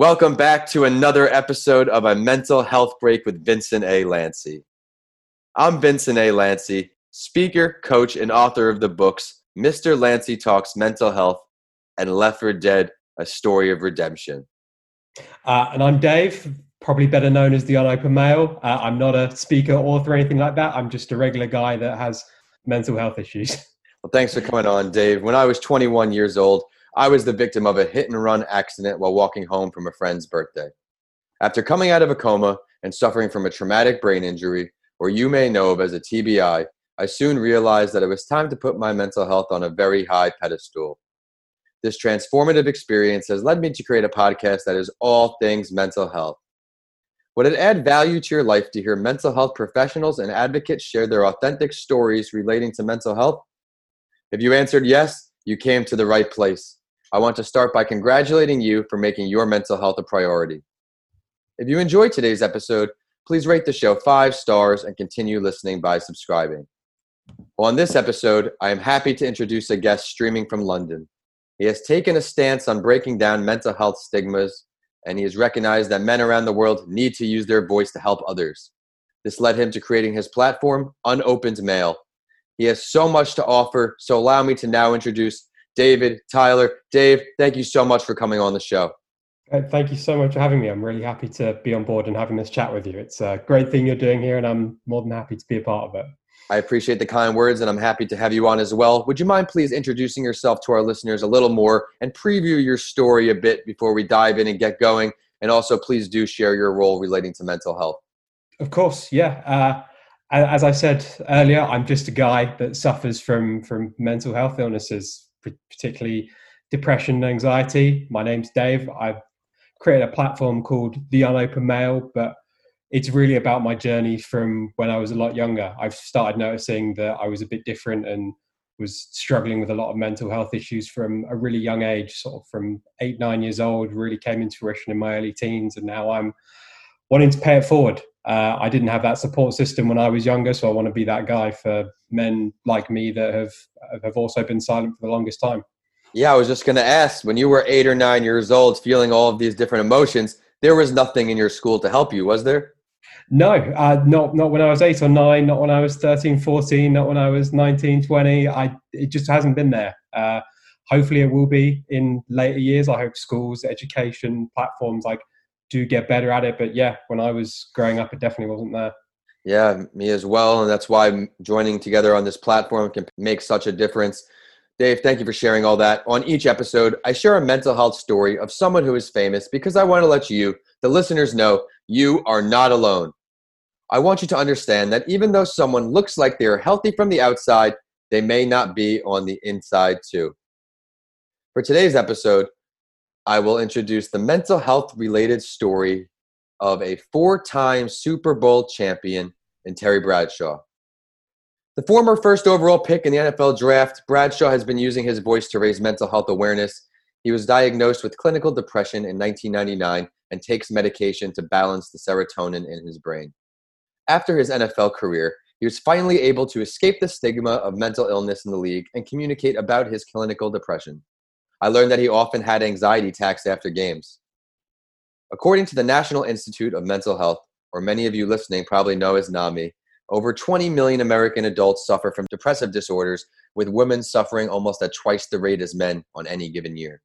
Welcome back to another episode of a mental health break with Vincent A. Lanci. I'm Vincent A. Lanci, speaker, coach, and author of the books Mr. Lanci Talks Mental Health and Left for Dead A Story of Redemption. Uh, and I'm Dave, probably better known as the Unopened Male. Uh, I'm not a speaker, author, or anything like that. I'm just a regular guy that has mental health issues. Well, thanks for coming on, Dave. When I was 21 years old, I was the victim of a hit and run accident while walking home from a friend's birthday. After coming out of a coma and suffering from a traumatic brain injury, or you may know of as a TBI, I soon realized that it was time to put my mental health on a very high pedestal. This transformative experience has led me to create a podcast that is all things mental health. Would it add value to your life to hear mental health professionals and advocates share their authentic stories relating to mental health? If you answered yes, you came to the right place. I want to start by congratulating you for making your mental health a priority. If you enjoyed today's episode, please rate the show five stars and continue listening by subscribing. On this episode, I am happy to introduce a guest streaming from London. He has taken a stance on breaking down mental health stigmas, and he has recognized that men around the world need to use their voice to help others. This led him to creating his platform, Unopened Male. He has so much to offer, so allow me to now introduce David, Tyler. Dave, thank you so much for coming on the show. Uh, thank you so much for having me. I'm really happy to be on board and having this chat with you. It's a great thing you're doing here, and I'm more than happy to be a part of it. I appreciate the kind words, and I'm happy to have you on as well. Would you mind please introducing yourself to our listeners a little more and preview your story a bit before we dive in and get going? And also, please do share your role relating to mental health. Of course, yeah. Uh, as I said earlier, I'm just a guy that suffers from from mental health illnesses particularly depression and anxiety. My name's Dave. I've created a platform called The Unopen Male, but it's really about my journey from when I was a lot younger. I've started noticing that I was a bit different and was struggling with a lot of mental health issues from a really young age, sort of from eight, nine years old, really came into fruition in my early teens. And now I'm wanting to pay it forward. Uh, I didn't have that support system when I was younger, so I want to be that guy for men like me that have have also been silent for the longest time. Yeah, I was just going to ask when you were eight or nine years old, feeling all of these different emotions, there was nothing in your school to help you, was there? No, uh, not not when I was eight or nine, not when I was 13, 14, not when I was 19, 20. I it just hasn't been there. Uh, hopefully, it will be in later years. I hope schools, education platforms like do get better at it. But yeah, when I was growing up, it definitely wasn't there. Yeah, me as well. And that's why joining together on this platform can make such a difference. Dave, thank you for sharing all that. On each episode, I share a mental health story of someone who is famous because I want to let you, the listeners, know you are not alone. I want you to understand that even though someone looks like they are healthy from the outside, they may not be on the inside too. For today's episode, I will introduce the mental health related story of a four time Super Bowl champion in Terry Bradshaw. The former first overall pick in the NFL draft, Bradshaw has been using his voice to raise mental health awareness. He was diagnosed with clinical depression in 1999 and takes medication to balance the serotonin in his brain. After his NFL career, he was finally able to escape the stigma of mental illness in the league and communicate about his clinical depression. I learned that he often had anxiety attacks after games. According to the National Institute of Mental Health, or many of you listening probably know as NAMI, over 20 million American adults suffer from depressive disorders, with women suffering almost at twice the rate as men on any given year.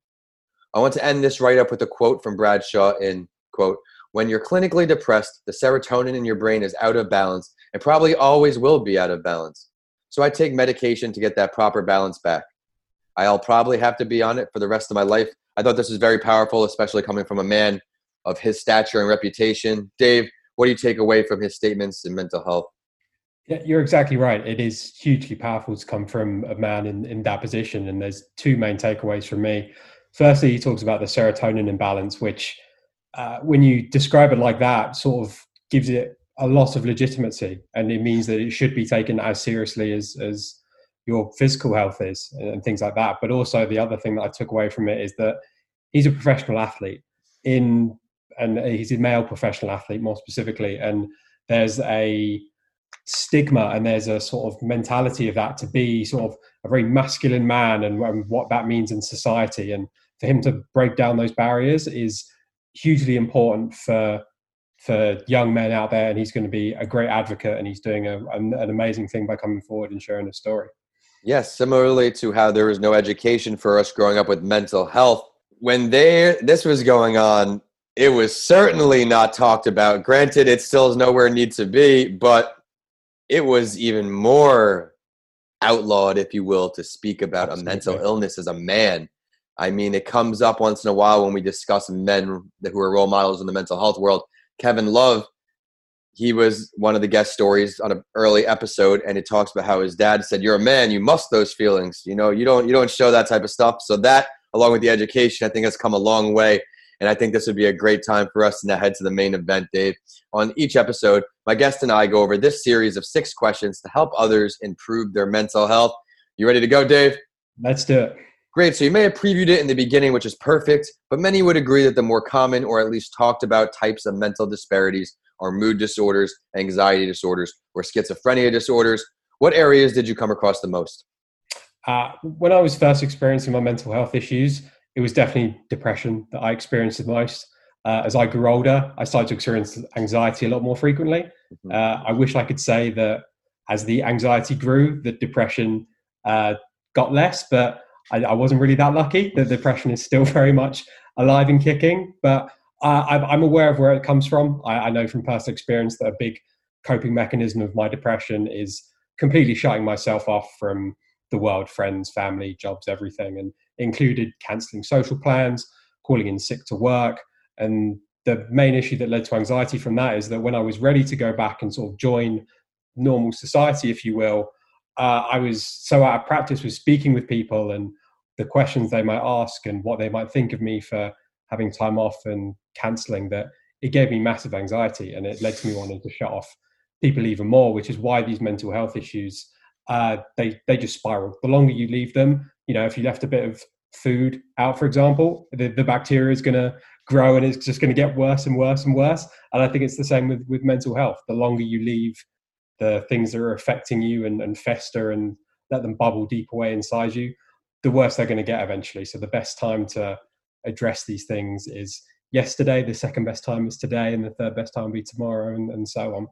I want to end this write up with a quote from Bradshaw in quote, when you're clinically depressed, the serotonin in your brain is out of balance and probably always will be out of balance. So I take medication to get that proper balance back. I'll probably have to be on it for the rest of my life. I thought this was very powerful, especially coming from a man of his stature and reputation. Dave, what do you take away from his statements in mental health? Yeah, you're exactly right. It is hugely powerful to come from a man in, in that position. And there's two main takeaways from me. Firstly, he talks about the serotonin imbalance, which, uh, when you describe it like that, sort of gives it a lot of legitimacy. And it means that it should be taken as seriously as, as your physical health is uh, and things like that. But also the other thing that I took away from it is that he's a professional athlete in and he's a male professional athlete more specifically and there's a stigma and there's a sort of mentality of that to be sort of a very masculine man and, and what that means in society and for him to break down those barriers is hugely important for for young men out there, and he's going to be a great advocate, and he's doing a, an, an amazing thing by coming forward and sharing his story. Yes, similarly to how there was no education for us growing up with mental health. When they this was going on, it was certainly not talked about. Granted, it still is nowhere it needs to be, but it was even more outlawed, if you will, to speak about Absolutely. a mental illness as a man. I mean, it comes up once in a while when we discuss men who are role models in the mental health world. Kevin Love, he was one of the guest stories on an early episode, and it talks about how his dad said, "You're a man. You must those feelings. You know, you don't you don't show that type of stuff." So that, along with the education, I think has come a long way. And I think this would be a great time for us to head to the main event, Dave. On each episode, my guest and I go over this series of six questions to help others improve their mental health. You ready to go, Dave? Let's do it. Great. So you may have previewed it in the beginning, which is perfect, but many would agree that the more common or at least talked about types of mental disparities are mood disorders, anxiety disorders, or schizophrenia disorders. What areas did you come across the most? Uh, when I was first experiencing my mental health issues, it was definitely depression that I experienced the most. Uh, as I grew older, I started to experience anxiety a lot more frequently. Mm-hmm. Uh, I wish I could say that as the anxiety grew, the depression uh, got less, but I, I, wasn't really that lucky. The depression is still very much alive and kicking, but I, am aware of where it comes from. I, I know from personal experience that a big coping mechanism of my depression is completely shutting myself off from the world, friends, family, jobs, everything, and included cancelling social plans, calling in sick to work. And the main issue that led to anxiety from that is that when I was ready to go back and sort of join normal society, if you will, uh, I was so out of practice with speaking with people and the questions they might ask and what they might think of me for having time off and cancelling that it gave me massive anxiety and it led to me wanting to shut off people even more, which is why these mental health issues uh, they they just spiral. The longer you leave them, you know, if you left a bit of food out, for example, the, the bacteria is going to grow and it's just going to get worse and worse and worse. And I think it's the same with, with mental health. The longer you leave the things that are affecting you and, and fester and let them bubble deep away inside you, the worse they're going to get eventually. So the best time to address these things is yesterday, the second best time is today, and the third best time will be tomorrow, and, and so on.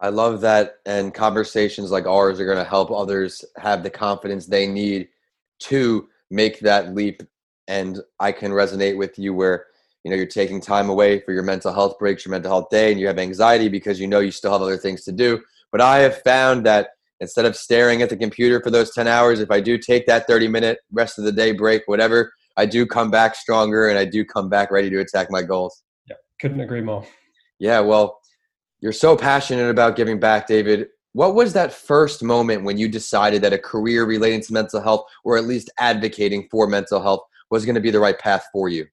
I love that. And conversations like ours are going to help others have the confidence they need to make that leap. And I can resonate with you where, you know, you're taking time away for your mental health breaks, your mental health day, and you have anxiety because you know you still have other things to do. But I have found that instead of staring at the computer for those 10 hours, if I do take that 30 minute rest of the day break, whatever, I do come back stronger and I do come back ready to attack my goals. Yeah, couldn't agree more. Yeah, well, you're so passionate about giving back, David. What was that first moment when you decided that a career relating to mental health, or at least advocating for mental health, was going to be the right path for you?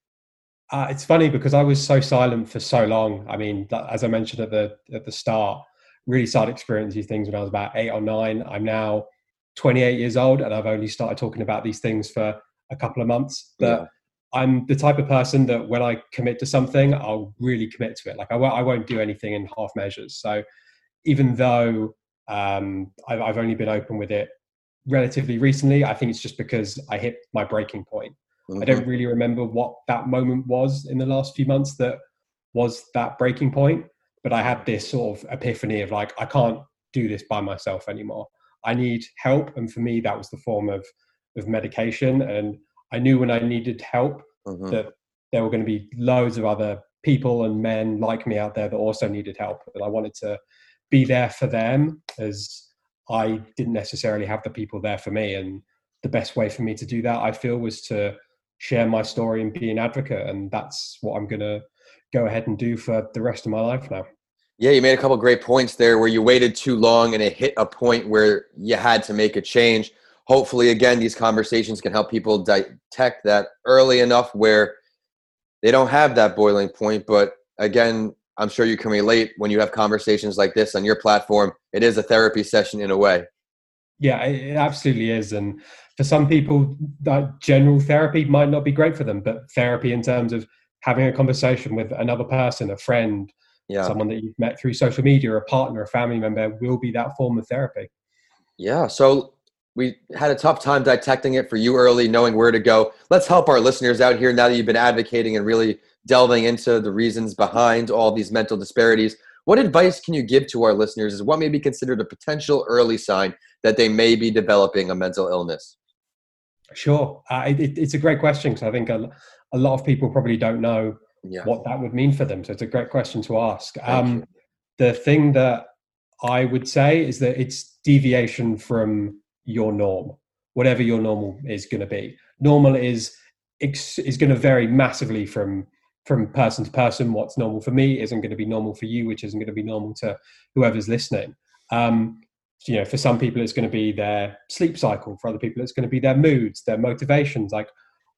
Uh, it's funny because I was so silent for so long. I mean, as I mentioned at the at the start, really started experiencing these things when I was about eight or nine. I'm now 28 years old, and I've only started talking about these things for a couple of months. But yeah. I'm the type of person that when I commit to something, I'll really commit to it. Like I won't, won't do anything in half measures. So even though um, I've, I've, only been open with it relatively recently, I think it's just because I hit my breaking point. Mm-hmm. I don't really remember what that moment was in the last few months that was that breaking point. But I had this sort of epiphany of like, I can't do this by myself anymore. I need help. And for me, that was the form of, of medication. And I knew when I needed help mm-hmm. that there were going to be loads of other people and men like me out there that also needed help. And I wanted to be there for them as I didn't necessarily have the people there for me. And the best way for me to do that, I feel, was to share my story and be an advocate. And that's what I'm going to go ahead and do for the rest of my life now. Yeah, you made a couple great points there where you waited too long and it hit a point where you had to make a change hopefully again these conversations can help people detect that early enough where they don't have that boiling point but again i'm sure you can relate when you have conversations like this on your platform it is a therapy session in a way yeah it absolutely is and for some people that general therapy might not be great for them but therapy in terms of having a conversation with another person a friend yeah. someone that you've met through social media a partner a family member will be that form of therapy yeah so we had a tough time detecting it for you early, knowing where to go. Let's help our listeners out here now that you've been advocating and really delving into the reasons behind all these mental disparities. What advice can you give to our listeners is what may be considered a potential early sign that they may be developing a mental illness? Sure. Uh, it, it's a great question because I think a, a, lot of people probably don't know yeah. what that would mean for them. So it's a great question to ask. Um, the thing that I would say is that it's deviation from your norm, whatever your normal is going to be. Normal is is going to vary massively from from person to person. What's normal for me isn't going to be normal for you, which isn't going to be normal to whoever's listening. Um, you know, for some people, it's going to be their sleep cycle. For other people, it's going to be their moods, their motivations. Like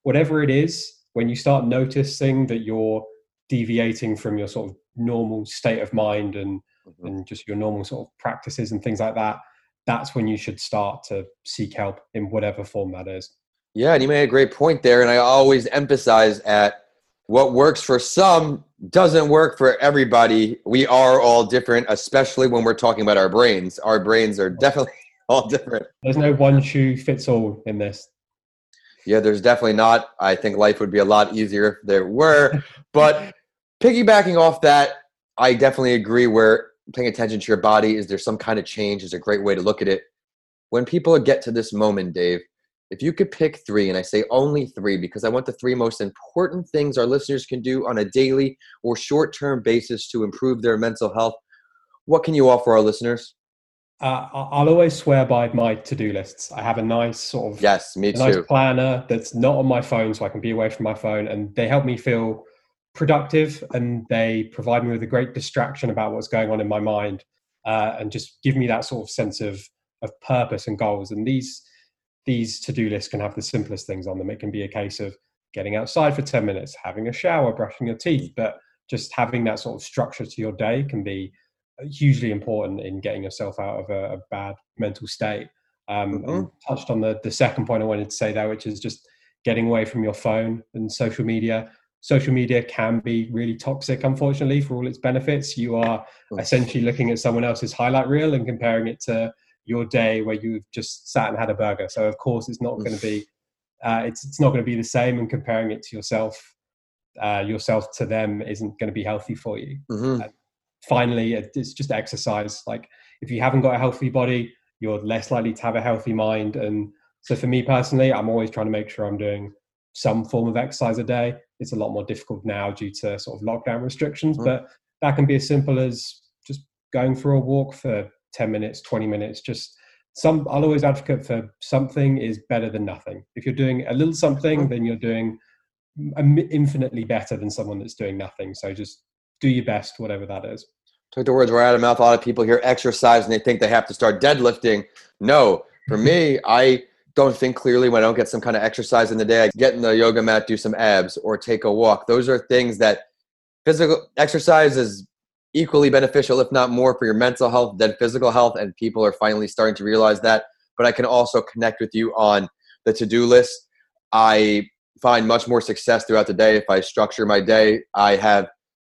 whatever it is, when you start noticing that you're deviating from your sort of normal state of mind and mm-hmm. and just your normal sort of practices and things like that, that's when you should start to seek help in whatever form that is. Yeah, and you made a great point there. And I always emphasize at what works for some doesn't work for everybody. We are all different, especially when we're talking about our brains. Our brains are definitely all different. There's no one shoe fits all in this. Yeah, there's definitely not. I think life would be a lot easier if there were. but piggybacking off that, I definitely agree where paying attention to your body is there some kind of change is a great way to look at it. When people get to this moment, Dave, if you could pick three, and I say only three because I want the three most important things our listeners can do on a daily or short term basis to improve their mental health, what can you offer our listeners? Uh, I'll always swear by my to-do lists. I have a nice sort of yes, me too. Nice planner that's not on my phone, so I can be away from my phone, and they help me feel productive, and they provide me with a great distraction about what's going on in my mind, uh, and just give me that sort of sense of of purpose and goals. And these these to-do lists can have the simplest things on them. It can be a case of getting outside for 10 minutes, having a shower, brushing your teeth, but just having that sort of structure to your day can be hugely important in getting yourself out of a, a bad mental state. Um, mm-hmm. touched on the, the second point I wanted to say there, which is just getting away from your phone and social media. Social media can be really toxic, unfortunately, for all its benefits. You are essentially looking at someone else's highlight reel and comparing it to your day where you've just sat and had a burger. So of course, it's not going to be uh, it's it's not going to be the same, and comparing it to yourself uh, yourself to them isn't going to be healthy for you. Mm-hmm. Uh, finally, it's just exercise. Like if you haven't got a healthy body, you're less likely to have a healthy mind. And so for me personally, I'm always trying to make sure I'm doing some form of exercise a day. It's a lot more difficult now due to sort of lockdown restrictions, mm-hmm. but that can be as simple as just going for a walk for 10 minutes, 20 minutes, just some, I'll always advocate for something is better than nothing. If you're doing a little something, mm-hmm. then you're doing infinitely better than someone that's doing nothing. So just do your best, whatever that is. Took the words right out of mouth. A lot of people hear exercise and they think they have to start deadlifting. No, for me, I don't think clearly when I don't get some kind of exercise in the day. I get in the yoga mat, do some abs, or take a walk. Those are things that physical exercise is equally beneficial, if not more, for your mental health than physical health. And people are finally starting to realize that. But I can also connect with you on the to do list. I find much more success throughout the day if I structure my day. I have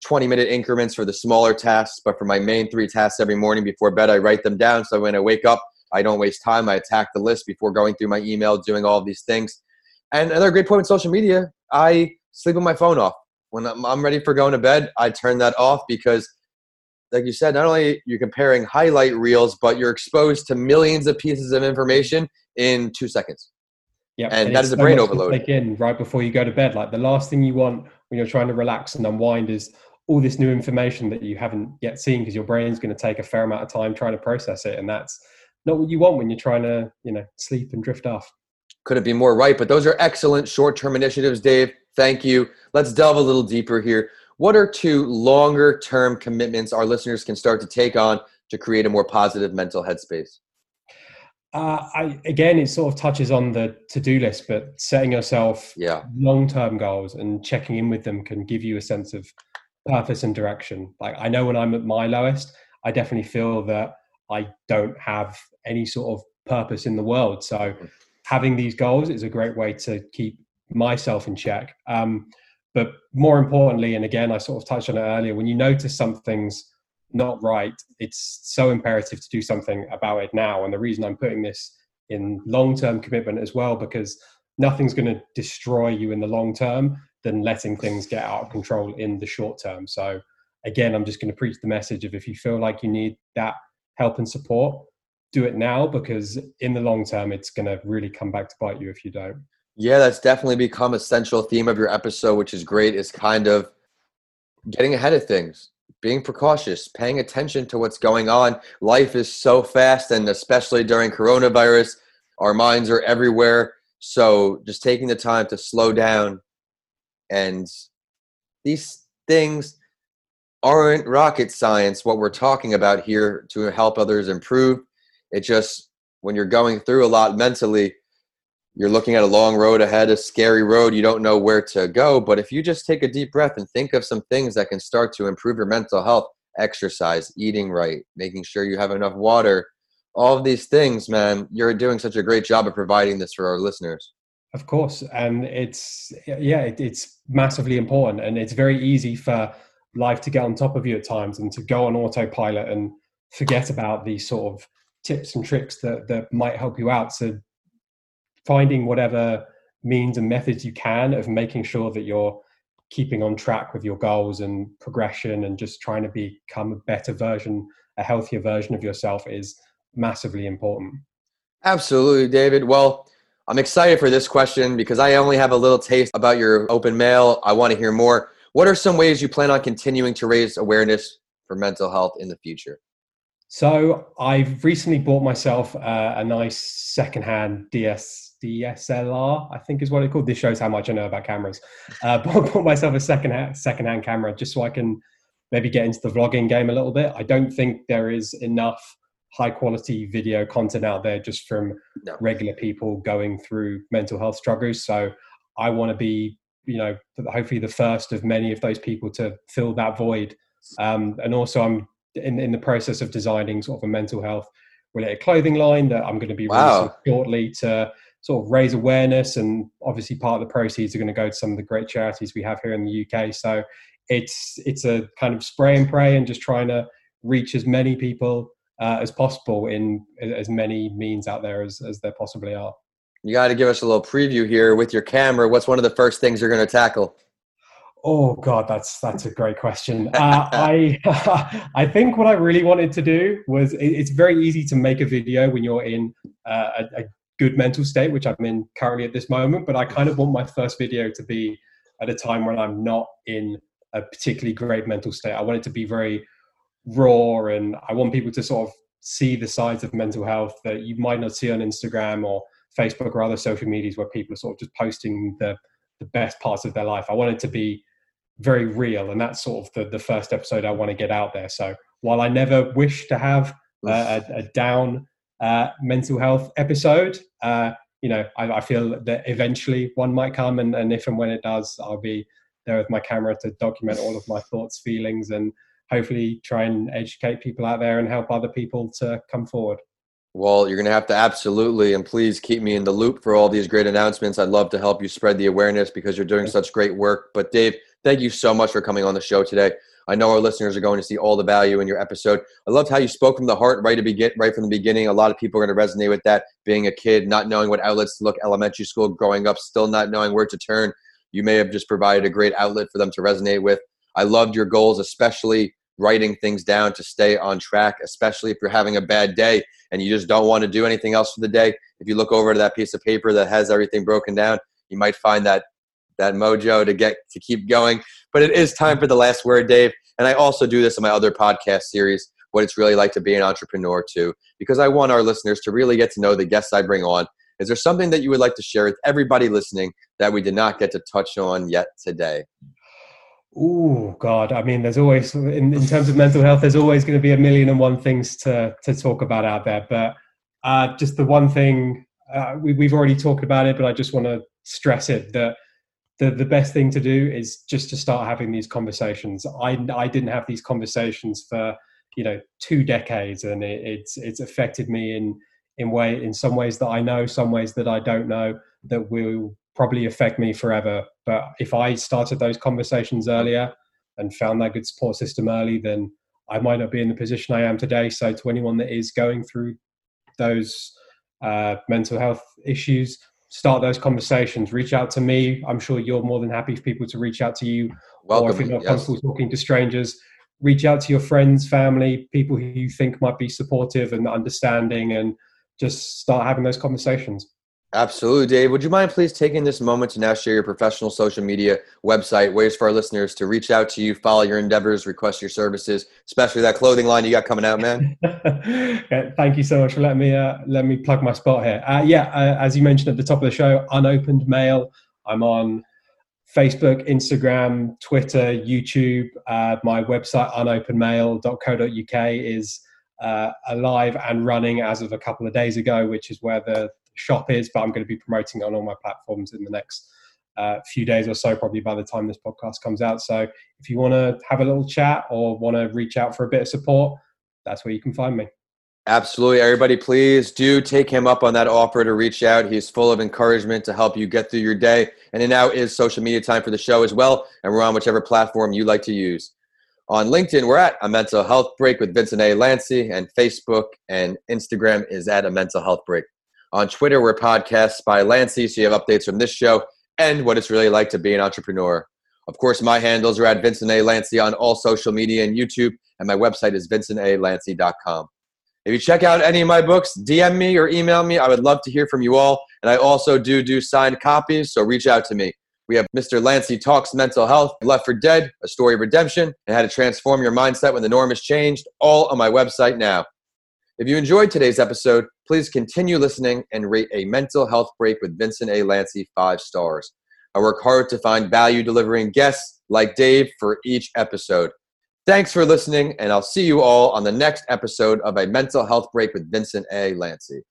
20 minute increments for the smaller tasks, but for my main three tasks every morning before bed, I write them down. So when I wake up, I don't waste time. I attack the list before going through my email, doing all these things. And another great point with social media, I sleep with my phone off. When I'm ready for going to bed, I turn that off because like you said, not only you're comparing highlight reels, but you're exposed to millions of pieces of information in two seconds. Yeah, and, and that is a brain overload. Take in right before you go to bed. Like the last thing you want when you're trying to relax and unwind is all this new information that you haven't yet seen because your brain's going to take a fair amount of time trying to process it, and that's not what you want when you're trying to, you know, sleep and drift off. Couldn't be more right. But those are excellent short-term initiatives, Dave. Thank you. Let's delve a little deeper here what are two longer term commitments our listeners can start to take on to create a more positive mental headspace? Uh, I, again, it sort of touches on the to-do list, but setting yourself yeah. long-term goals and checking in with them can give you a sense of purpose and direction. Like I know when I'm at my lowest, I definitely feel that I don't have any sort of purpose in the world. So having these goals is a great way to keep myself in check. Um, but more importantly, and again, I sort of touched on it earlier, when you notice something's not right, it's so imperative to do something about it now. And the reason I'm putting this in long term commitment as well, because nothing's going to destroy you in the long term than letting things get out of control in the short term. So, again, I'm just going to preach the message of if you feel like you need that help and support, do it now because in the long term, it's going to really come back to bite you if you don't. Yeah, that's definitely become a central theme of your episode, which is great. Is kind of getting ahead of things, being precautious, paying attention to what's going on. Life is so fast, and especially during coronavirus, our minds are everywhere. So just taking the time to slow down and these things aren't rocket science what we're talking about here to help others improve. It just when you're going through a lot mentally, you're looking at a long road ahead, a scary road, you don't know where to go. But if you just take a deep breath and think of some things that can start to improve your mental health, exercise, eating right, making sure you have enough water, all of these things, man, you're doing such a great job of providing this for our listeners. Of course, and it's yeah, it, it's massively important, and it's very easy for life to get on top of you at times and to go on autopilot and forget about these sort of tips and tricks that that might help you out. So finding whatever means and methods you can of making sure that you're keeping on track with your goals and progression and just trying to become a better version, a healthier version of yourself is massively important. Absolutely, David. Well, I'm excited for this question because I only have a little taste about your open mail. I want to hear more. What are some ways you plan on continuing to raise awareness for mental health in the future? So I've recently bought myself uh, a nice secondhand DS DSLR, I think is what it's called. This shows how much I know about cameras. Uh, bought myself a second secondhand camera just so I can maybe get into the vlogging game a little bit. I don't think there is enough high quality video content out there just from no. regular people going through mental health struggles. So I want to be, you know, hopefully the first of many of those people to fill that void. Um, and also, I'm in, in the process of designing sort of a mental health related clothing line that I'm going to be wow. releasing shortly to sort of raise awareness. And obviously, part of the proceeds are going to go to some of the great charities we have here in the UK. So it's it's a kind of spray and pray and just trying to reach as many people uh, as possible in as many means out there as, as there possibly are. You got to give us a little preview here with your camera. What's one of the first things you're going to tackle? Oh God, that's that's a great question. Uh, I I think what I really wanted to do was it, it's very easy to make a video when you're in uh, a, a, good mental state, which I'm in currently at this moment. But I kind of want my first video to be at a time when I'm not in a particularly great mental state. I want it to be very raw and I want people to sort of see the sides of mental health that you might not see on Instagram or Facebook or other social medias where people are sort of just posting the the best parts of their life. I want it to be very real, and that's sort of the, the first episode I want to get out there. So while I never wish to have uh, a, a, down uh, mental health episode, uh, you know, I, I, feel that eventually one might come, and, and if and when it does, I'll be there with my camera to document all of my thoughts, feelings, and hopefully try and educate people out there and help other people to come forward. Well, you're going to have to absolutely and please keep me in the loop for all these great announcements. I'd love to help you spread the awareness because you're doing such great work. But, Dave, thank you so much for coming on the show today. I know our listeners are going to see all the value in your episode. I loved how you spoke from the heart right to begin, right from the beginning. A lot of people are going to resonate with that. Being a kid, not knowing what outlets to look, elementary school, growing up, still not knowing where to turn. You may have just provided a great outlet for them to resonate with. I loved your goals, especially writing things down to stay on track, especially if you're having a bad day and you just don't want to do anything else for the day. If you look over to that piece of paper that has everything broken down, you might find that that mojo to get to keep going. But it is time for the last word, Dave. And I also do this in my other podcast series, what it's really like to be an entrepreneur too, because I want our listeners to really get to know the guests I bring on. Is there something that you would like to share with everybody listening that we did not get to touch on yet today? Oh God! I mean, there's always in, in terms of mental health, there's always going to be a million and one things to to talk about out there. But uh, just the one thing uh, we, we've already talked about it, but I just want to stress it that the the best thing to do is just to start having these conversations. I I didn't have these conversations for you know two decades, and it, it's it's affected me in in way in some ways that I know, some ways that I don't know that will probably affect me forever. But if I started those conversations earlier and found that good support system early, then I might not be in the position I am today. So to anyone that is going through those uh, mental health issues, start those conversations. Reach out to me. I'm sure you're more than happy for people to reach out to you. Welcome. Or if you're not yes. comfortable talking to strangers, reach out to your friends, family, people who you think might be supportive and understanding, and just start having those conversations. Absolutely, Dave. Would you mind please taking this moment to now share your professional social media website, ways for our listeners to reach out to you, follow your endeavors, request your services, especially that clothing line you got coming out, man? thank you so much for letting me uh, let me plug my spot here. Uh, yeah, uh, as you mentioned at the top of the show, Unopened Male. I'm on Facebook, Instagram, Twitter, YouTube. Uh, my website, unopenmail.co.uk, is uh, alive and running as of a couple of days ago, which is where the shop is, but I'm going to be promoting it on all my platforms in the next uh, few days or so, probably by the time this podcast comes out. So if you want to have a little chat or want to reach out for a bit of support, that's where you can find me. Absolutely. Everybody, please do take him up on that offer to reach out. He's full of encouragement to help you get through your day. And it now is social media time for the show as well. And we're on whichever platform you like to use. On LinkedIn, we're at A Mental Health Break with Vincent A. Lanci, and Facebook and Instagram is at A Mental Health Break. On Twitter, we're podcasts by Lanci, so you have updates from this show and what it's really like to be an entrepreneur. Of course, my handles are at Vincent A. Lanci on all social media and YouTube, and my website is vincentalanci.com. If you check out any of my books, DM me or email me. I would love to hear from you all. And I also do do signed copies, so reach out to me. We have Mr. Lanci Talks Mental Health, Left for Dead, A Story of Redemption, and How to Transform Your Mindset When the Norm has Changed, all on my website now. If you enjoyed today's episode, please continue listening and rate a mental health break with Vincent A. Lanci five stars. I work hard to find value delivering guests like Dave for each episode. Thanks for listening, and I'll see you all on the next episode of A Mental Health Break with Vincent A. Lanci.